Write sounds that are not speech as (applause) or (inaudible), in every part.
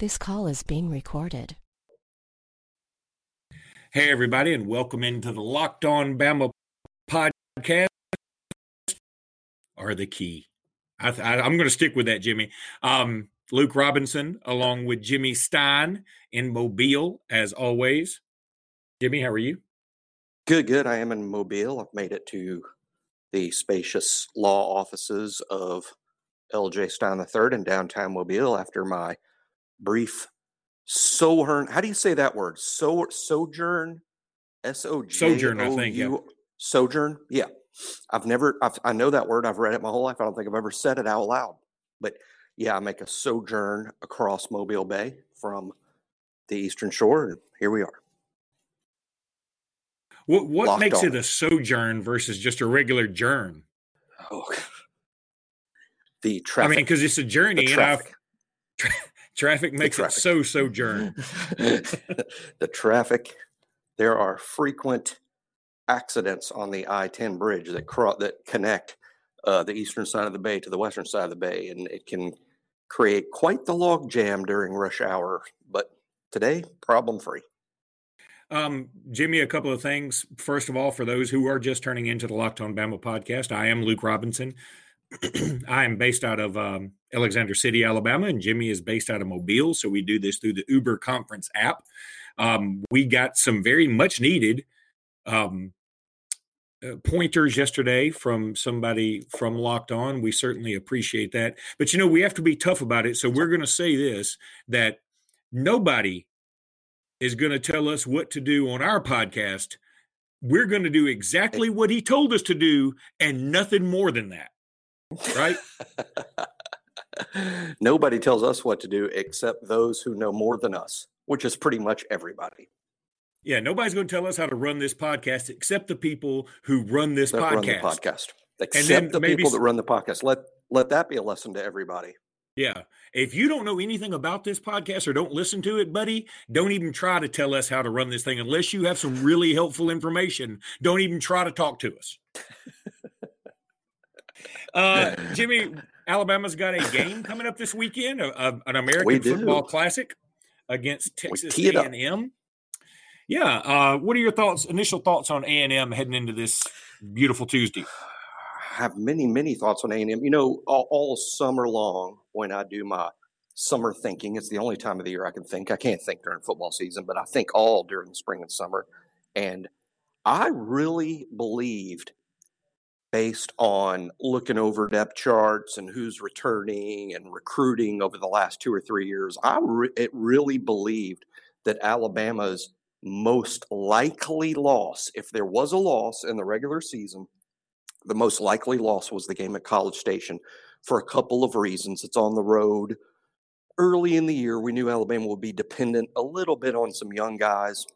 This call is being recorded. Hey, everybody, and welcome into the Locked On Bama podcast. Are the key. I, am going to stick with that, Jimmy. Um, Luke Robinson, along with Jimmy Stein in Mobile, as always. Jimmy, how are you? Good, good. I am in Mobile. I've made it to the spacious law offices of LJ Stein III in downtown Mobile after my brief sojourn. How do you say that word? So sojourn, S O J sojourn. I think yeah. sojourn. Yeah, I've never. I've, I know that word. I've read it my whole life. I don't think I've ever said it out loud. But yeah, I make a sojourn across Mobile Bay from the Eastern Shore, and here we are. What what makes on. it a sojourn versus just a regular journ? Oh, the traffic. I mean, because it's a journey, and I've Traffic makes traffic. it so sojourn. (laughs) the traffic. There are frequent accidents on the I-10 bridge that cro- that connect uh, the eastern side of the bay to the western side of the bay, and it can create quite the log jam during rush hour. But today, problem free. Um, Jimmy, a couple of things. First of all, for those who are just turning into the Locked On Bama podcast, I am Luke Robinson. (clears throat) I am based out of um, Alexander City, Alabama, and Jimmy is based out of Mobile. So we do this through the Uber Conference app. Um, we got some very much needed um, uh, pointers yesterday from somebody from Locked On. We certainly appreciate that. But you know, we have to be tough about it. So we're going to say this that nobody is going to tell us what to do on our podcast. We're going to do exactly what he told us to do and nothing more than that right? (laughs) Nobody tells us what to do except those who know more than us, which is pretty much everybody. Yeah, nobody's going to tell us how to run this podcast except the people who run this that podcast. Run the podcast. Except the people that run the podcast. Let let that be a lesson to everybody. Yeah. If you don't know anything about this podcast or don't listen to it, buddy, don't even try to tell us how to run this thing unless you have some really helpful information. Don't even try to talk to us. (laughs) Uh, Jimmy, Alabama's got a game coming up this weekend, a, a, an American Football Classic against Texas A&M. Yeah, uh, what are your thoughts? Initial thoughts on A&M heading into this beautiful Tuesday? I have many, many thoughts on A&M. You know, all, all summer long when I do my summer thinking, it's the only time of the year I can think. I can't think during football season, but I think all during the spring and summer. And I really believed based on looking over depth charts and who's returning and recruiting over the last two or three years, I re- it really believed that Alabama's most likely loss, if there was a loss in the regular season, the most likely loss was the game at College Station for a couple of reasons. It's on the road. Early in the year, we knew Alabama would be dependent a little bit on some young guys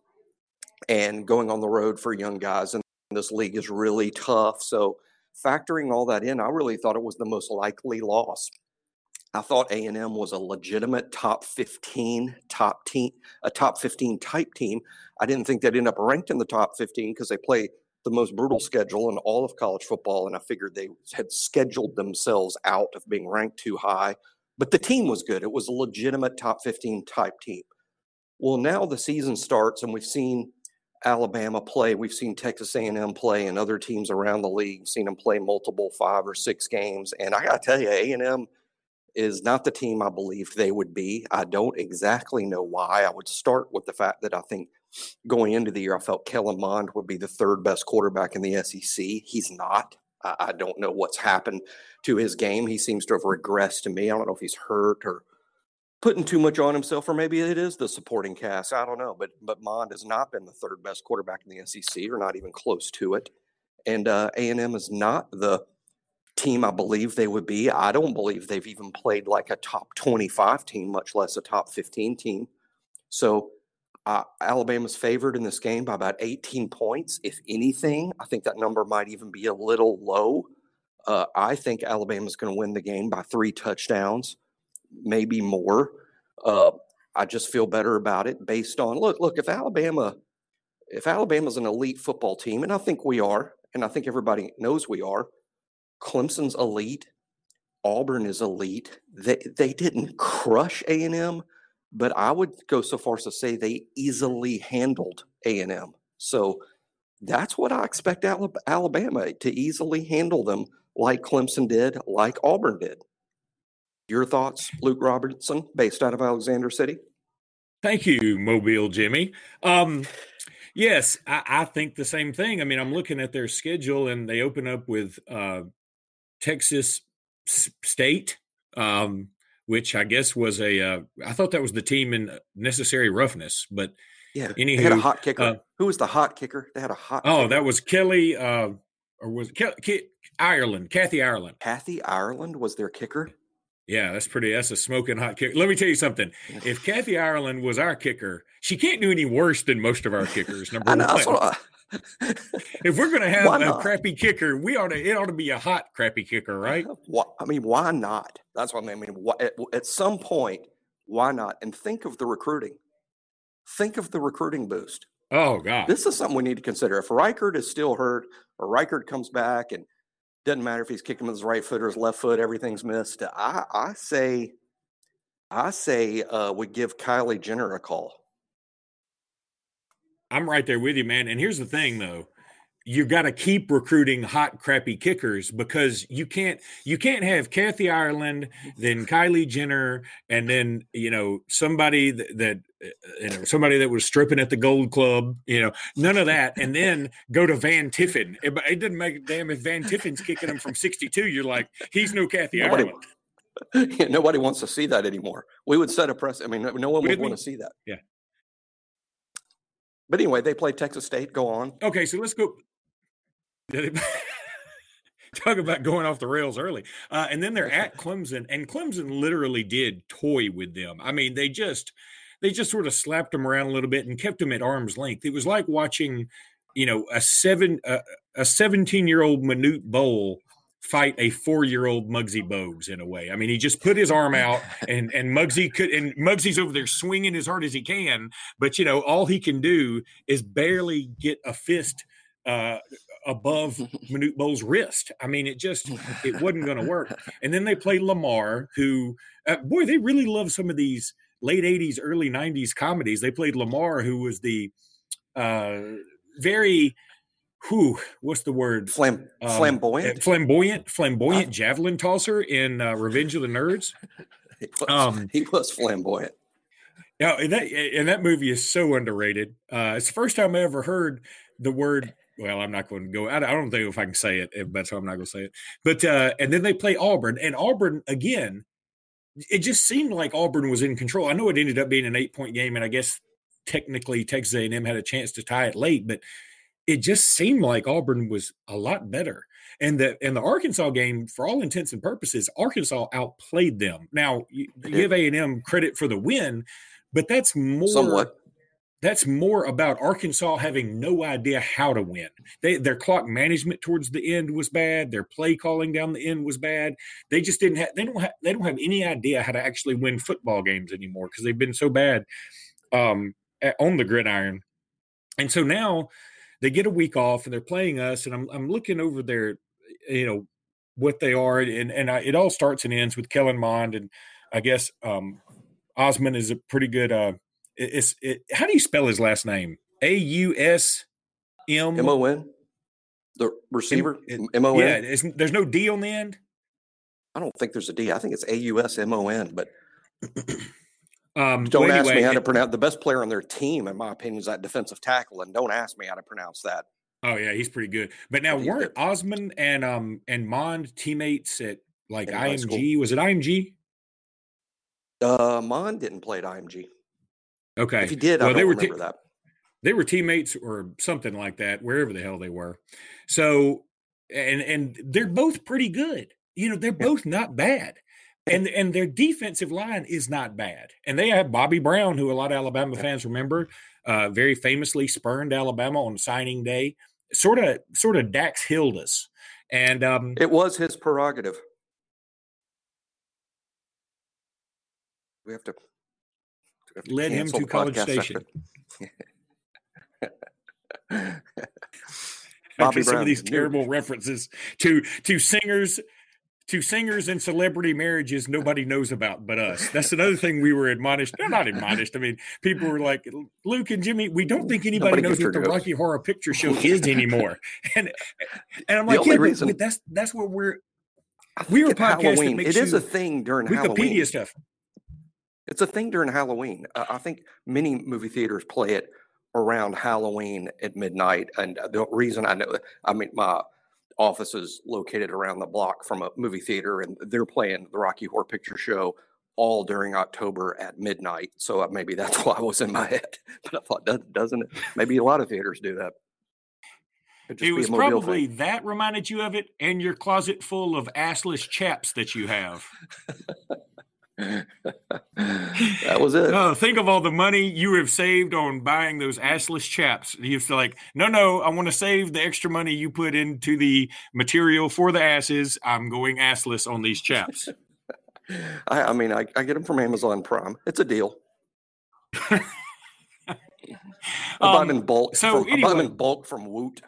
and going on the road for young guys. And this league is really tough. So factoring all that in, I really thought it was the most likely loss. I thought A&M was a legitimate top 15 top team, a top 15 type team. I didn't think they'd end up ranked in the top 15 because they play the most brutal schedule in all of college football, and I figured they had scheduled themselves out of being ranked too high. But the team was good. It was a legitimate top 15 type team. Well, now the season starts, and we've seen Alabama play. We've seen Texas A&M play and other teams around the league. Seen them play multiple five or six games, and I got to tell you, A&M is not the team I believed they would be. I don't exactly know why. I would start with the fact that I think going into the year, I felt Kellen Mond would be the third best quarterback in the SEC. He's not. I, I don't know what's happened to his game. He seems to have regressed to me. I don't know if he's hurt or putting too much on himself, or maybe it is the supporting cast. I don't know, but but Mond has not been the third best quarterback in the SEC, or not even close to it. And uh, A and M is not the team I believe they would be. I don't believe they've even played like a top twenty-five team, much less a top fifteen team. So uh, Alabama's favored in this game by about eighteen points, if anything. I think that number might even be a little low. Uh, I think Alabama's going to win the game by three touchdowns maybe more. Uh, I just feel better about it based on look, look, if Alabama, if Alabama's an elite football team, and I think we are, and I think everybody knows we are, Clemson's elite, Auburn is elite. They they didn't crush A and M, but I would go so far as to say they easily handled A and M. So that's what I expect Alabama to easily handle them, like Clemson did, like Auburn did. Your thoughts, Luke Robertson, based out of Alexander City? Thank you, Mobile Jimmy. Um, yes, I, I, think the same thing. I mean, I'm looking at their schedule, and they open up with uh, Texas State, um, which I guess was a. Uh, I thought that was the team in necessary roughness, but yeah, anywho, they had a hot kicker. Uh, Who was the hot kicker? They had a hot. Oh, kicker. that was Kelly, uh, or was it Ke- Ke- Ireland? Kathy Ireland. Kathy Ireland was their kicker. Yeah, that's pretty. That's a smoking hot kick. Let me tell you something. If Kathy Ireland was our kicker, she can't do any worse than most of our kickers. (laughs) Number know, one. if we're going (laughs) to have a crappy kicker, we ought to. It ought to be a hot crappy kicker, right? (laughs) I mean, why not? That's what I mean. At, at some point, why not? And think of the recruiting. Think of the recruiting boost. Oh God, this is something we need to consider. If Reichard is still hurt, or Reichard comes back and doesn't matter if he's kicking with his right foot or his left foot, everything's missed. I, I say, I say, uh, we give Kylie Jenner a call. I'm right there with you, man. And here's the thing, though you got to keep recruiting hot crappy kickers because you can't you can't have Kathy Ireland then Kylie Jenner and then you know somebody that, that, you know somebody that was stripping at the Gold Club you know none of that and then go to Van Tiffin it, it doesn't make a damn if Van Tiffin's kicking him from 62 you're like he's no Kathy nobody, Ireland (laughs) nobody wants to see that anymore we would set a press I mean no one would want to see that yeah but anyway, they played Texas State. Go on. Okay, so let's go. (laughs) Talk about going off the rails early. Uh, and then they're at Clemson, and Clemson literally did toy with them. I mean, they just they just sort of slapped him around a little bit and kept him at arm's length. It was like watching, you know, a seven uh, a seventeen year old Manute Bol fight a four year old Muggsy Bogues in a way. I mean, he just put his arm out and and Muggsy could and Muggsy's over there swinging as hard as he can, but you know, all he can do is barely get a fist uh, above Manute Bol's wrist. I mean, it just it wasn't going to work. And then they play Lamar, who uh, boy, they really love some of these late '80s, early '90s comedies. They played Lamar, who was the uh, very who what's the word Flam- um, flamboyant flamboyant flamboyant javelin tosser in uh, Revenge of the Nerds. (laughs) he, was, um, he was flamboyant. Yeah, and that and that movie is so underrated. Uh, it's the first time I ever heard the word well, I'm not going to go. I, don't think if I can say it, but so I'm not going to say it. But uh, and then they play Auburn, and Auburn again. It just seemed like Auburn was in control. I know it ended up being an eight point game, and I guess technically Texas A&M had a chance to tie it late, but it just seemed like Auburn was a lot better. And the and the Arkansas game, for all intents and purposes, Arkansas outplayed them. Now you, you give A and M credit for the win, but that's more Somewhat that's more about Arkansas having no idea how to win. They, their clock management towards the end was bad. Their play calling down the end was bad. They just didn't have. They don't have. They don't have any idea how to actually win football games anymore because they've been so bad um, at, on the gridiron. And so now they get a week off and they're playing us. And I'm I'm looking over their, you know, what they are, and and I, it all starts and ends with Kellen Mond, and I guess um, Osman is a pretty good. Uh, it's it, how do you spell his last name? A U S M M O N. The receiver M O N. Yeah, there's no D on the end. I don't think there's a D. I think it's A U S M O N. But (clears throat) um, don't well, ask anyway, me how to pronounce the best player on their team. In my opinion, is that defensive tackle, and don't ask me how to pronounce that. Oh yeah, he's pretty good. But now weren't Osman and um and Mond teammates at like in IMG? Was it IMG? Uh, Mond didn't play at IMG. Okay. If did, well, I don't they were remember te- that. They were teammates or something like that, wherever the hell they were. So, and and they're both pretty good. You know, they're both not bad. And and their defensive line is not bad. And they have Bobby Brown, who a lot of Alabama fans remember, uh, very famously spurned Alabama on signing day. Sort of, sort of Dax Hildas. And um, it was his prerogative. We have to led him to College Station. (laughs) Bobby some of these terrible references to to singers to singers and celebrity marriages nobody knows about but us. That's another thing we were admonished. They're not admonished. I mean, people were like, Luke and Jimmy, we don't think anybody Nobody knows what the Rocky Horror Picture Show is anymore. (laughs) And and I'm The like, yeah, reason- that's that's what we're We were at podcast that Halloween. It is a thing during Halloween. Wikipedia stuff. It's a thing during Halloween. Uh, I think many movie theaters play it around Halloween at midnight. And the reason I know, I mean, my office is located around the block from a movie theater, and they're playing the Rocky Horror Picture Show all during October at midnight. So uh, maybe that's (laughs) why I was in my head. (laughs) But I thought, "Does- doesn't it? Maybe a lot of theaters do that. It was probably thing. that reminded you of it, and your closet full of assless chaps that you have. (laughs) (laughs) that was it. Think of all the money you have saved on buying those assless chaps. You feel like, no, no, I want to save the extra money you put into the material for the asses. I'm going assless on these chaps. (laughs) I, I mean, I, I get them from Amazon Prime. It's a deal. (laughs) I buy them Um, in bulk. so from, I buy them anyway. in bulk from Woot.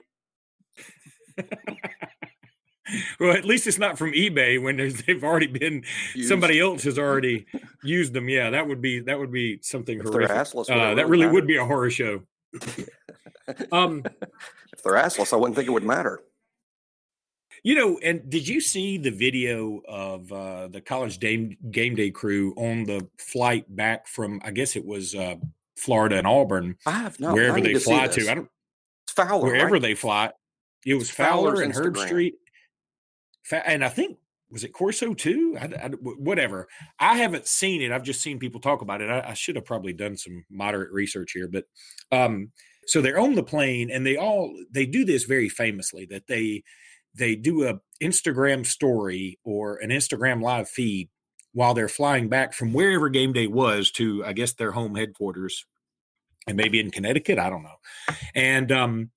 (laughs) well, at least it's not from eBay when they've already been Used. somebody else has already (laughs) used them. Yeah, that would be that would be something If horrific. Uh, that really matter? would be a horror show. (laughs) Um, If they're assless, I wouldn't think it would matter. You know, and did you see the video of uh, the college game game day crew on the flight back from? I guess it was uh, Florida and Auburn, I have not. wherever they to fly to. I don't It's Fowler, wherever right? they fly. It was Fowler's Fowler and Herbstreit, and I think was it Corso too. I, I- whatever. I haven't seen it. I've just seen people talk about it. I, I should have probably done some moderate research here, but um, so they're on the plane, and they all they do this very famously that they they do a Instagram story or an Instagram live feed while they're flying back from wherever game day was to I guess their home headquarters and maybe in Connecticut, I don't know. And um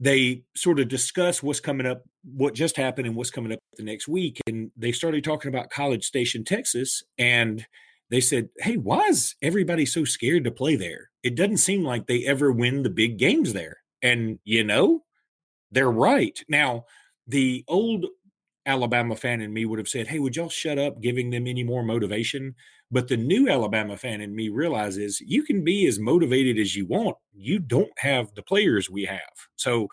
they sort of discuss what's coming up, what just happened and what's coming up the next week and they started talking about College Station, Texas and they said, "Hey, why is everybody so scared to play there? It doesn't seem like they ever win the big games there." And you know, they're right. Now, the old Alabama fan in me would have said, Hey, would y'all shut up giving them any more motivation? But the new Alabama fan in me realizes you can be as motivated as you want. You don't have the players we have. So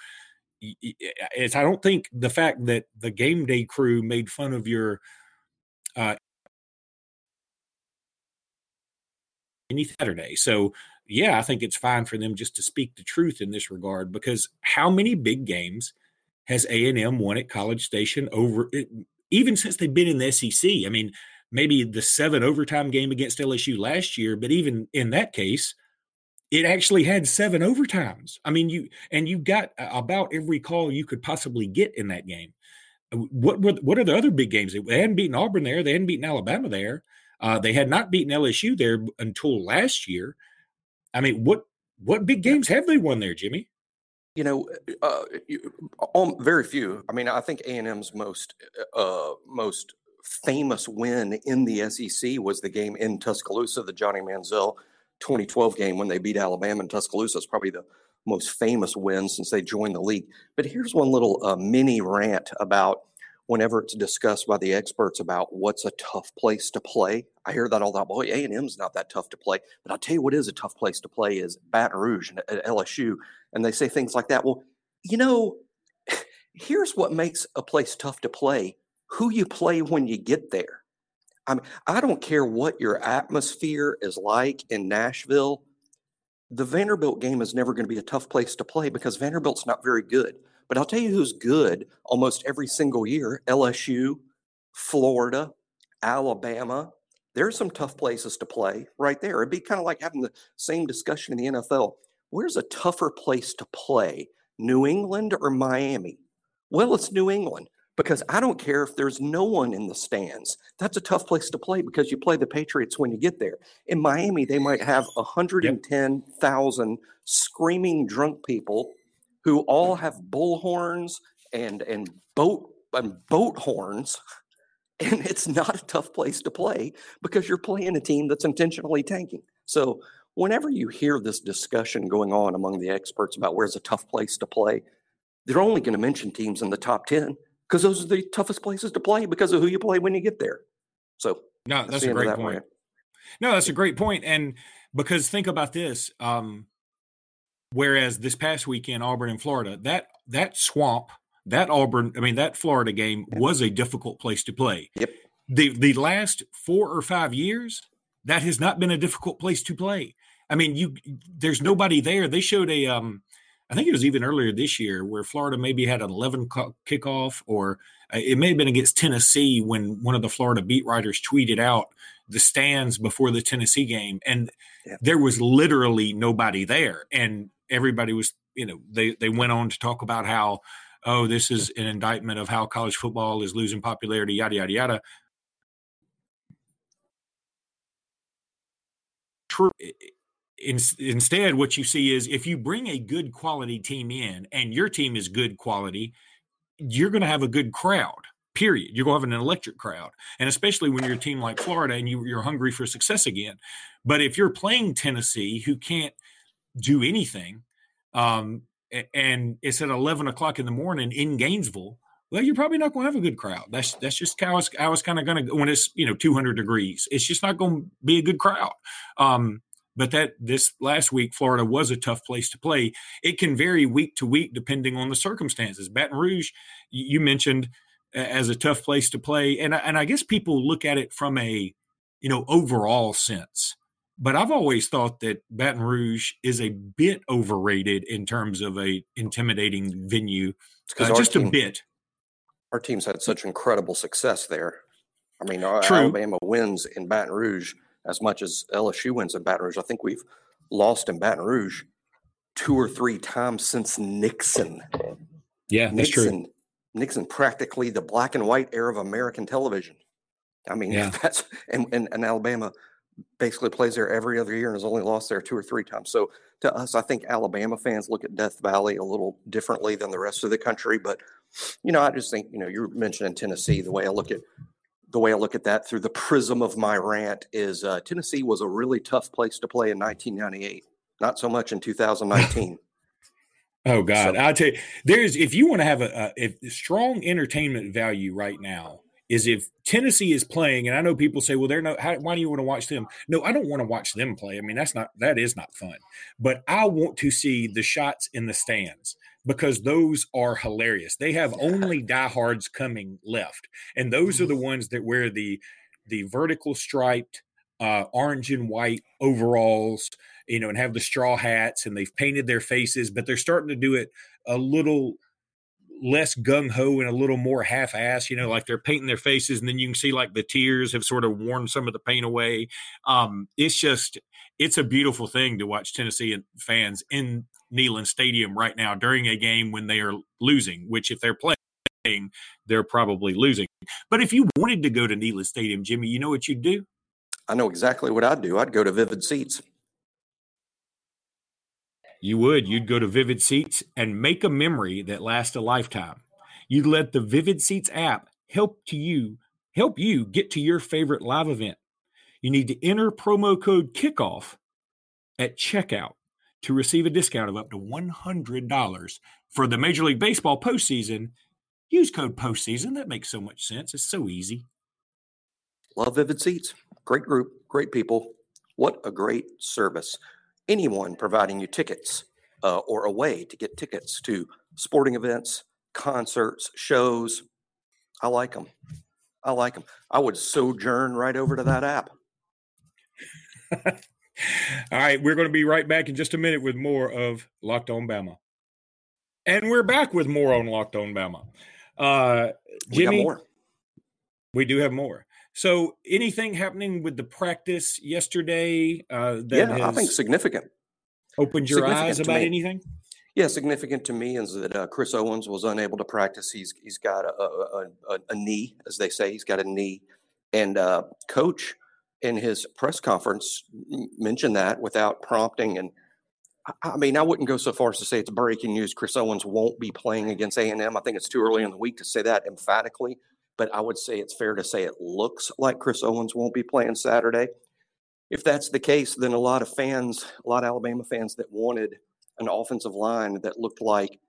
it's, I don't think the fact that the game day crew made fun of your uh, any Saturday. So yeah, I think it's fine for them just to speak the truth in this regard because how many big games has A and M won at College Station over it, even since they've been in the SEC? I mean, maybe the seven overtime game against LSU last year, but even in that case, it actually had seven overtimes. I mean, you and you got about every call you could possibly get in that game. Uh, What were what are the other big games? They hadn't beaten Auburn there. They hadn't beaten Alabama there. Uh, they had not beaten LSU there until last year. I mean, what what big games have they won there, Jimmy? You know, uh, um, very few. I mean, I think A and M's most uh, most famous win in the SEC was the game in Tuscaloosa, the Johnny Manziel 2012 game when they beat Alabama in Tuscaloosa. It's probably the most famous win since they joined the league. But here's one little uh, mini rant about whenever it's discussed by the experts about what's a tough place to play. I hear that all the time. Boy, A and M's not that tough to play. But I'll tell you what is a tough place to play is Baton Rouge and at LSU. And they say things like that. Well, you know, (laughs) here's what makes a place tough to play: who you play when you get there. I mean, I don't care what your atmosphere is like in Nashville. The Vanderbilt game is never going to be a tough place to play because Vanderbilt's not very good. But I'll tell you who's good almost every single year LSU, Florida, Alabama. There's some tough places to play right there. It'd be kind of like having the same discussion in the NFL. Where's a tougher place to play, New England or Miami? Well, it's New England because I don't care if there's no one in the stands. That's a tough place to play because you play the Patriots when you get there. In Miami, they might have 110,000 screaming drunk people who all have bullhorns and and boat and boat horns. (laughs) And it's not a tough place to play because you're playing a team that's intentionally tanking. So whenever you hear this discussion going on among the experts about where's a tough place to play, they're only going to mention teams in the top 10. because those are the toughest places to play because of who you play when you get there. So no, that's, a great that point. No, that's a great. And because think about this. Um, whereas this past weekend, Auburn and Florida, that that swamp, that Auburn, I mean, that Florida game was a difficult place to play. Yep. The the last four or five years, that has not been a difficult place to play. I mean, you there's nobody there. They showed a um I think it was even earlier this year where Florida maybe had an 11 kickoff, or uh, it may have been against Tennessee when one of the Florida beat writers tweeted out the stands before the Tennessee game, and yeah. there was literally nobody there, and everybody was, you know, they they went on to talk about how, oh, this is an indictment of how college football is losing popularity, yada yada yada. True in, instead, what you see is if you bring a good quality team in and your team is good quality, you're going to have a good crowd. Period. You're going to have an electric crowd, and especially when you're a team like Florida and you, you're hungry for success again. But if you're playing Tennessee, who can't do anything, um, and it's at 11 o'clock in the morning in Gainesville, well, you're probably not going to have a good crowd. That's that's just how how it's kind of going to when it's you know 200 degrees. It's just not going to be a good crowd. Um, but that this last week florida was a tough place to play it can vary week to week depending on the circumstances baton rouge you mentioned as a tough place to play and and i guess people look at it from a you know overall sense but i've always thought that baton rouge is a bit overrated in terms of a intimidating venue uh, just team, a bit our team's had such incredible success there i mean True. alabama wins in baton rouge as much as LSU wins in Baton Rouge. I think we've lost in Baton Rouge two or three times since Nixon. Yeah, that's Nixon, true. Nixon, practically the black and white era of American television. I mean, (laughs) yeah. that's and, and, and Alabama basically plays there every other year and has only lost there two or three times. So to us, I think Alabama fans look at Death Valley a little differently than the rest of the country. But you know, I just think you know you're mentioning Tennessee. The way I look at the way I look at that through the prism of my rant is uh, Tennessee was a really tough place to play in 1998. Not so much in 2019. (laughs) oh God, so, I'll tell you, there's if you want to have a, a if strong entertainment value right now is if Tennessee is playing, and I know people say, well, they're no, how, why do you want to watch them? No, I don't want to watch them play. I mean, that's not, that is not fun. But I want to see the shots in the stands because those are hilarious. They have only diehards coming left, and those are the mm-hmm. ones that wear the the vertical striped uh, orange and white overalls, you know, and have the straw hats, and they've painted their faces, but they're starting to do it a little less gung ho and a little more half ass, you know, like they're painting their faces and then you can see like the tears have sort of worn some of the paint away. Um, it's just, it's a beautiful thing to watch Tennessee fans in Neyland Stadium right now during a game when they are losing, which if they're playing, they're probably losing. But if you wanted to go to Neyland Stadium, Jimmy, you know what you'd do? I know exactly what I'd do. I'd go to Vivid Seats. You would. You'd go to Vivid Seats and make a memory that lasts a lifetime. You'd let the Vivid Seats app help to you help you get to your favorite live event. You need to enter promo code kickoff at checkout to receive a discount of up to $100 for the Major League Baseball postseason. Use code postseason. That makes so much sense. It's so easy. Love Vivid Seats. Great group, great people. What a great service. Anyone providing you tickets uh, or a way to get tickets to sporting events, concerts, shows. I like them. I like them. I would sojourn right over to that app. (laughs) All right, we're going to be right back in just a minute with more of Locked On Bama. And we're back with more on Locked On Bama. Uh, Jimmy, we, we do have more. So, anything happening with the practice yesterday? Uh, that yeah, I think significant. Opened your eyes about anything? Yeah, significant to me is that uh, Chris Owens was unable to practice. He's he's got a, a, a, a knee, as they say. He's got a knee, and uh, coach in his press conference mentioned that without prompting. And I mean, I wouldn't go so far as to say it's breaking news. Chris Owens won't be playing against A and. I think it's too early in the week to say that emphatically, but I would say it's fair to say it looks like Chris Owens won't be playing Saturday. If that's the case, then a lot of fans, a lot of Alabama fans that wanted an offensive line that looked like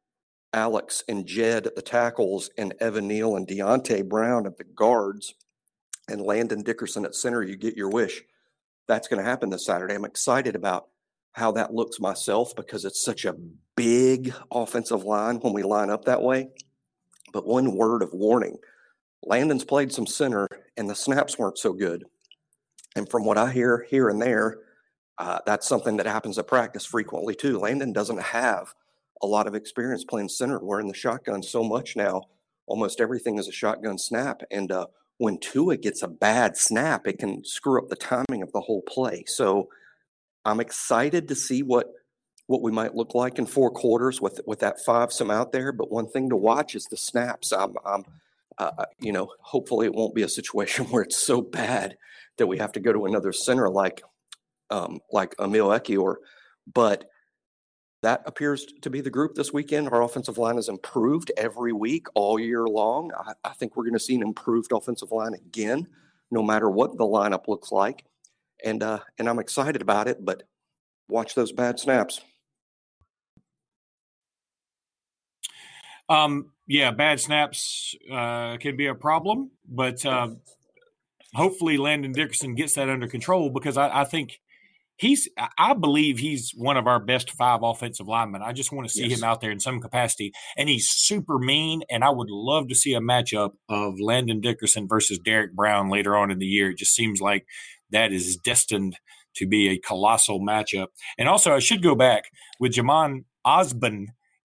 Alex and Jed at the tackles, and Evan Neal and Deonte Brown at the guards, and Landon Dickerson at center, you get your wish. That's going to happen this Saturday. I'm excited about how that looks myself because it's such a big offensive line when we line up that way. But one word of warning Landon's played some center and the snaps weren't so good. And from what I hear here and there, uh, that's something that happens at practice frequently too. Landon doesn't have a lot of experience playing center. We're in the shotgun so much now. Almost everything is a shotgun snap. And uh, when Tua gets a bad snap, it can screw up the timing of the whole play. So I'm excited to see what what we might look like in four quarters with with that five some out there. But one thing to watch is the snaps. I'm, I'm uh, uh you know, hopefully it won't be a situation (laughs) where it's so bad that we have to go to another center like um, like Emil Ekiyor. But that appears to be the group this weekend. Our offensive line has improved every week all year long. I, I think we're going to see an improved offensive line again, no matter what the lineup looks like. And uh, and I'm excited about it, but watch those bad snaps. Um, yeah, bad snaps uh, can be a problem, but uh, hopefully Landon Dickerson gets that under control because I, I think he's I believe he's one of our best five offensive linemen. I just want to see yes. him out there in some capacity. And he's super mean. And I would love to see a matchup of Landon Dickerson versus Derrick Brown later on in the year. It just seems like that is destined to be a colossal matchup. And also I should go back with Jhamon Ausbon.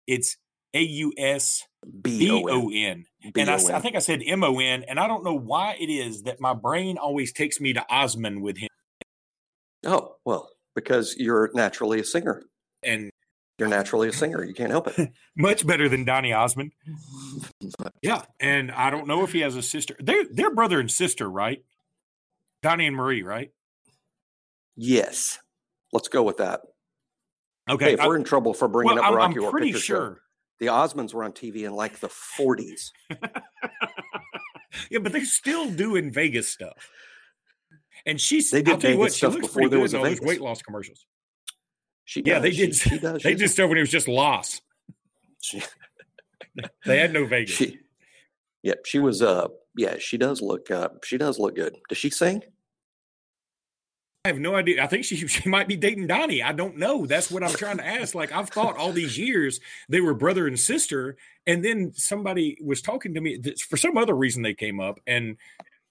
It's A U S B O N. And I, I, think I said M O N, and I don't know why it is that my brain always takes me to Osman with him. Oh, well, because you're naturally a singer. And you're naturally a singer. You can't help it. (laughs) Much better than Donny Osmond. (laughs) yeah. And I don't know if he has a sister. They're, they're brother and sister, right? Donny and Marie, right? Yes. Let's go with that. Okay. Hey, if I, we're in trouble for bringing well, up Rocky I'm, I'm pretty sure. Show, the Osmonds were on TV in like the 40s. (laughs) yeah, but they're still doing Vegas stuff. And she's they did I'll tell you what, she looks pretty good in all those weight loss commercials. She yeah, does. they did. She, she does. (laughs) They did stuff when it was just loss. (laughs) She, they had no Vegas. She, yeah, she was. Uh, yeah, she does look. Uh, she does look good. Does she sing? I have no idea. I think she (laughs) she might be dating Donny. I don't know. That's what I'm trying to ask. Like I've thought all these years they were brother and sister, and then somebody was talking to me for some other reason they came up, and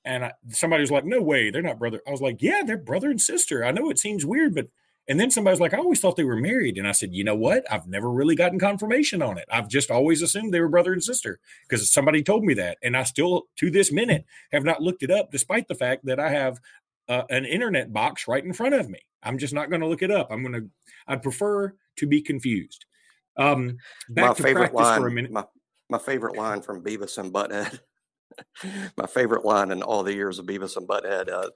and I, somebody was like, "No way, they're not brother." I was like, "Yeah, they're brother and sister." I know it seems weird, but and then somebody was like, "I always thought they were married," and I said, "You know what? I've never really gotten confirmation on it. I've just always assumed they were brother and sister because somebody told me that, and I still, to this minute, have not looked it up, despite the fact that I have uh, an internet box right in front of me. I'm just not going to look it up. I'm going to. I prefer to be confused. Um, back my to favorite practice line, for a minute. My, my favorite line from Beavis and Butthead (laughs) my favorite line in all the years of Beavis and Butthead. Uh,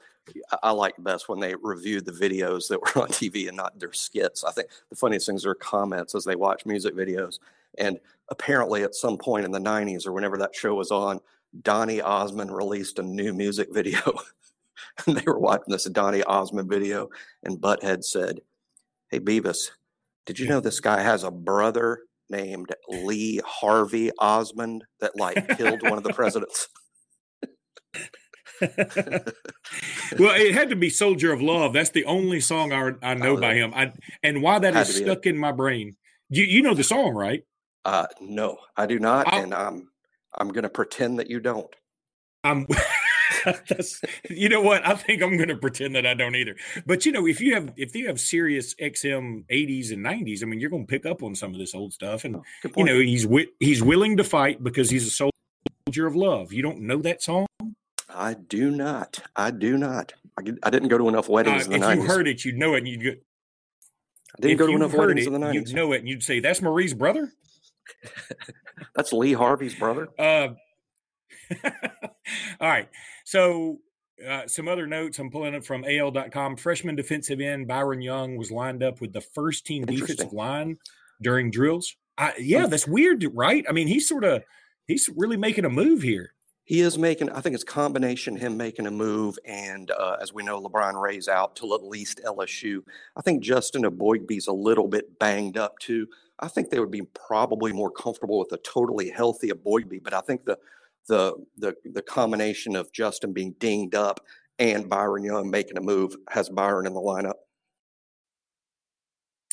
I, like best when they reviewed the videos that were (laughs) on TV and not their skits. I think the funniest things are comments as they watch music videos. And apparently, at some point in the 90s or whenever that show was on, Donny Osmond released a new music (laughs) video. (laughs) and they were watching this Donny Osmond video, and Butthead said, Hey, Beavis, did you know this guy has a brother named Lee Harvey Osmond that like killed one of the presidents. (laughs) (laughs) well, it had to be "Soldier of Love." That's the only song I, I know oh, by him. I, and why that is stuck in my brain. You you know the song, right? Uh, no, I do not, I'll, and I'm I'm going to pretend that you don't. I'm (laughs) you know what? I think I'm going to pretend that I don't either. But you know, if you have if you have Sirius XM 80s and 90s, I mean, you're going to pick up on some of this old stuff. And oh, you know, he's wi- he's willing to fight because he's a soldier of love. You don't know that song? I do not. I do not. I, I didn't go to enough weddings uh, in the if 90s. you heard it, you'd know it. And you'd go, I didn't go to enough weddings it, in the 90s. You'd know it, and you'd say, "That's Marie's brother." (laughs) That's Lee Harvey's brother. Uh, (laughs) all right. So uh, some other notes I'm pulling up from AL.com. Freshman defensive end Byron Young was lined up with the first team defensive line during drills. I, yeah, that's weird, right? I mean, he's sort of he's really making a move here. he is making. I think it's combination him making a move, and uh, as we know, LaBryan Ray's out till at least LSU. I think Justin Eboigbe's a little bit banged up too. I think they would be probably more comfortable with a totally healthy Eboigbe, but I think the the the the combination of Justin being dinged up and Byron Young making a move has Byron in the lineup.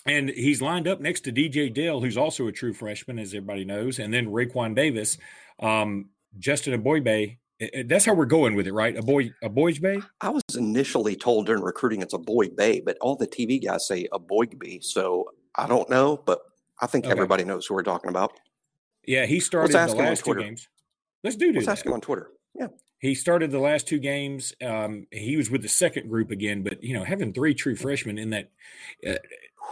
And he's lined up next to DJ Dale, who's also a true freshman, as everybody knows, and then Raekwon Davis. Um, Justin Eboigbe. That's how we're going with it, right? A boy, a boy's bay. I was initially told during recruiting it's a boy bay, but all the TV guys say a boy bay. So I don't know, but I think okay. everybody knows who we're talking about. Yeah, he started the last two games. Let's do this. Let's ask him on Twitter. Yeah. He started the last two games. Um, he was with the second group again, but you know, having three true freshmen in that, uh,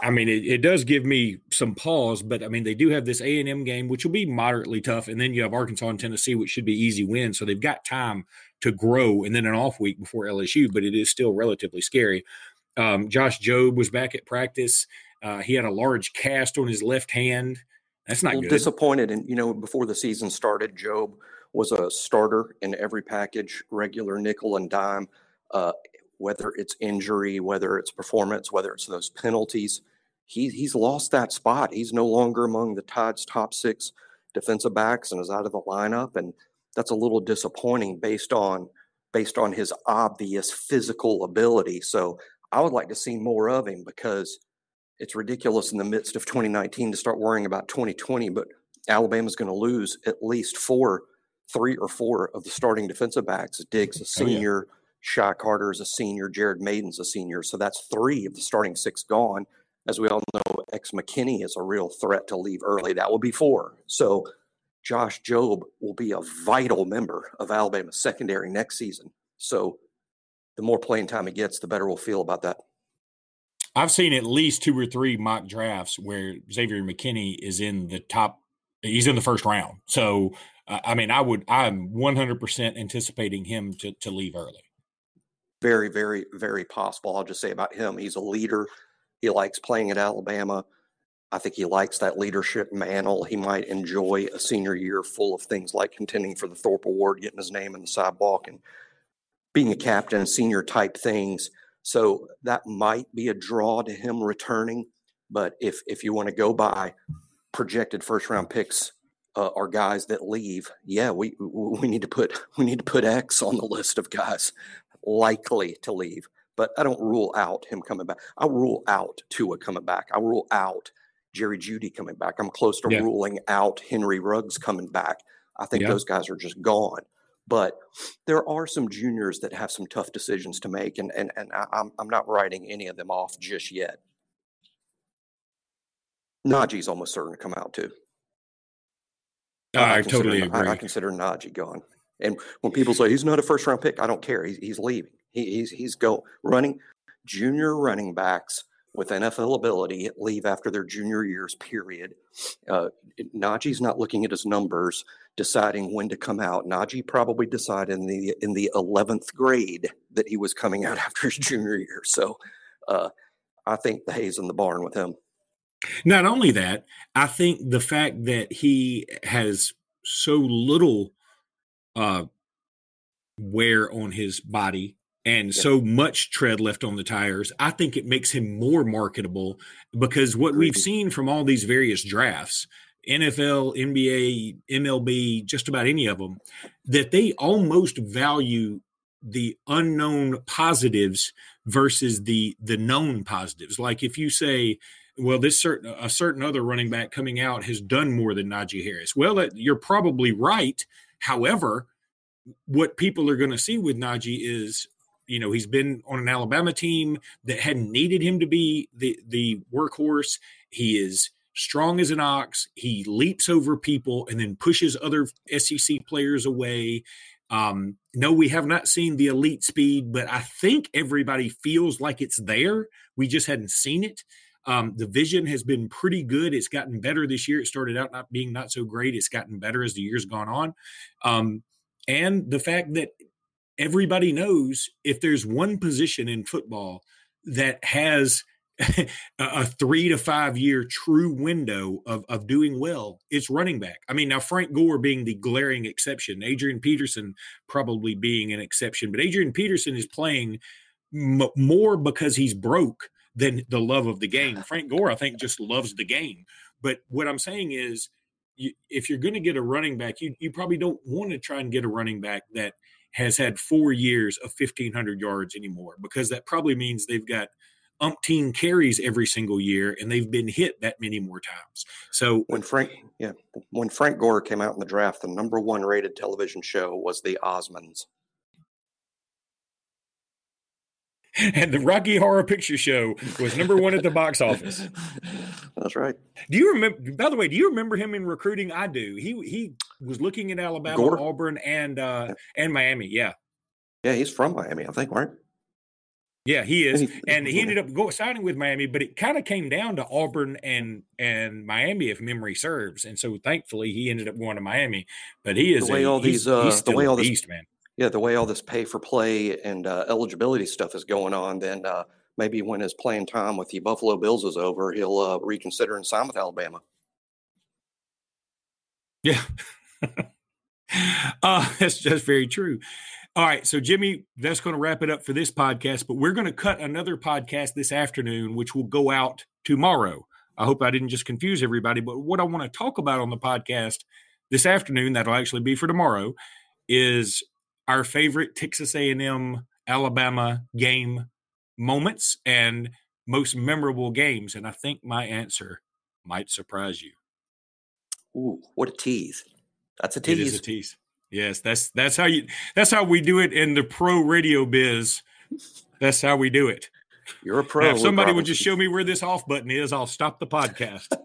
I mean, it, it, does give me some pause, but I mean, they do have this A and M game, which will be moderately tough, and then you have Arkansas and Tennessee, which should be easy wins. So they've got time to grow, and then an off week before LSU, but it is still relatively scary. Um, Josh Jobe was back at practice. Uh, he had a large cast on his left hand. That's not good. Disappointed, and you know, before the season started, Jobe was a starter in every package, regular nickel and dime. Uh, whether it's injury, whether it's performance, whether it's those penalties. He, he's lost that spot. He's no longer among the Tide's top six defensive backs and is out of the lineup. And that's a little disappointing based on based on his obvious physical ability. So I would like to see more of him because it's ridiculous in the midst of 2019 to start worrying about 2020, but Alabama's going to lose at least four, three or four of the starting defensive backs. Diggs, a senior, oh, yeah. Shy Carter is a senior. Jared Mayden's a senior. So that's three of the starting six gone. As we all know, X McKinney is a real threat to leave early. That will be four. So Josh Jobe will be a vital member of Alabama's secondary next season. So the more playing time he gets, the better we'll feel about that. I've seen at least two or three mock drafts where Xavier McKinney is in the top. He's in the first round. So, uh, I mean, I would. I'm 100% anticipating him to to leave early very, very, very possible. I'll just say about him, he's a leader. He likes playing at Alabama. I think he likes that leadership mantle. He might enjoy a senior year full of things like contending for the Thorpe Award, getting his name in the sidewalk, and being a captain, senior type things. So that might be a draw to him returning. But if if you want to go by projected first round picks uh, are guys that leave, yeah, we we need to put we need to put X on the list of guys likely to leave, but I don't rule out him coming back. I rule out Tua coming back. I rule out Jerry Jeudy coming back. I'm close to yeah. ruling out Henry Ruggs coming back. I think yeah. those guys are just gone. But there are some juniors that have some tough decisions to make, and and and I, I'm I'm not writing any of them off just yet. Najee's almost certain to come out too. I, I totally agree. I, I consider Najee gone. And when people say he's not a first round pick, I don't care. He's, he's leaving. He, he's he's go running junior running backs with NFL ability leave after their junior years. Period. Uh, Najee's not looking at his numbers, deciding when to come out. Najee probably decided in the in the eleventh grade that he was coming out (laughs) after his junior year. So uh, I think the hay's in the barn with him. Not only that, I think the fact that he has so little uh, wear on his body and yeah. so much tread left on the tires, I think it makes him more marketable because what we've seen from all these various drafts, NFL, NBA, MLB, just about any of them, that they almost value the unknown positives versus the the known positives. Like if you say, well, this certain a certain other running back coming out has done more than Najee Harris. Well, you're probably right However, what people are going to see with Najee is, you know, he's been on an Alabama team that hadn't needed him to be the the workhorse. He is strong as an ox. He leaps over people and then pushes other SEC players away. Um, no, we have not seen the elite speed, but I think everybody feels like it's there. We just hadn't seen it. Um, the vision has been pretty good. It's gotten better this year. It started out not being not so great. It's gotten better as the years gone on. Um, and the fact that everybody knows if there's one position in football that has (laughs) a three to five year true window of, of doing well, it's running back. I mean, now Frank Gore being the glaring exception, Adrian Peterson probably being an exception, but Adrian Peterson is playing m- more because he's broke than the love of the game. Frank Gore, I think, just loves the game. But what I'm saying is, you, if you're going to get a running back, you, you probably don't want to try and get a running back that has had four years of 1,500 yards anymore, because that probably means they've got umpteen carries every single year and they've been hit that many more times. So when Frank, yeah, when Frank Gore came out in the draft, the number one rated television show was The Osmonds. (laughs) and the Rocky Horror Picture Show was number one at the box office. That's right. Do you remember? By the way, do you remember him in recruiting? I do. He he was looking at Alabama, Gore? Auburn, and uh, yeah. and Miami. Yeah. Yeah, he's from Miami, I think, right? Yeah, he is, and he ended up go, signing with Miami, but it kind of came down to Auburn and and Miami, if memory serves. And so, thankfully, he ended up going to Miami. But he is the way a, all these uh, the way all this beast, man yeah, the way all this pay for play and uh, eligibility stuff is going on, then uh, maybe when his playing time with the Buffalo Bills is over, he'll uh, reconsider and sign with Alabama. Yeah, (laughs) uh, that's just very true. All right, so Jimmy, that's going to wrap it up for this podcast. But we're going to cut another podcast this afternoon, which will go out tomorrow. I hope I didn't just confuse everybody. But what I want to talk about on the podcast this afternoon, that'll actually be for tomorrow, is our favorite Texas A&M Alabama game moments and most memorable games and I think my answer might surprise you. Ooh, what a tease. That's a tease. It is a tease. Yes, that's that's how you that's how we do it in the pro radio biz. That's how we do it. You're a pro. Now, if somebody would just show me where this off button is, I'll stop the podcast. (laughs)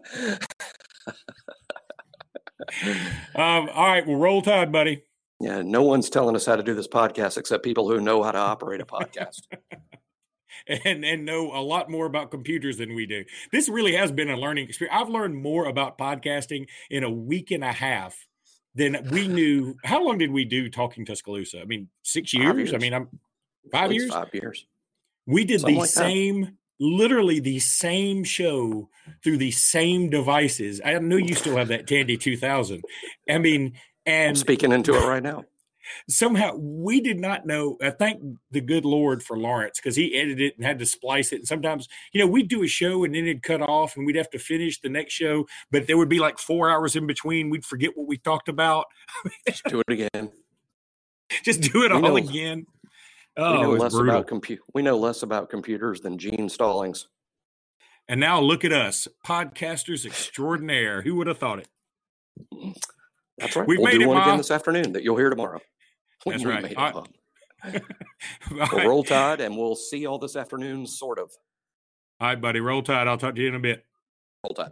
um, all right, well, roll tide, buddy. Yeah, no one's telling us how to do this podcast except people who know how to operate a podcast. (laughs) and and know a lot more about computers than we do. This really has been a learning experience. I've learned more about podcasting in a week and a half than we knew. How long did we do talking Tuscaloosa? I mean, six years. years. I mean, I'm five years. Five years. We did Something the like same. That. Literally the same show through the same devices. I know you still have that Tandy 2000. I mean, and I'm speaking into it right now. Somehow we did not know. I thank the good Lord for Lawrence because he edited it and had to splice it. And sometimes, you know, we'd do a show and then it'd cut off and we'd have to finish the next show, but there would be like four hours in between. We'd forget what we talked about. (laughs) Just do it again. Just do it we all know, again. Oh, we know oh, less brutal. about compu- We know less about computers than Gene Stallings. And now look at us, podcasters extraordinaire. Who would have thought it? (laughs) That's right. We'll made do it, one Ma. again this afternoon that you'll hear tomorrow. (laughs) That's right. It, I, (laughs) we'll roll tide, and we'll see all this afternoon, sort of. All right, buddy. Roll tide. I'll talk to you in a bit. Roll tide.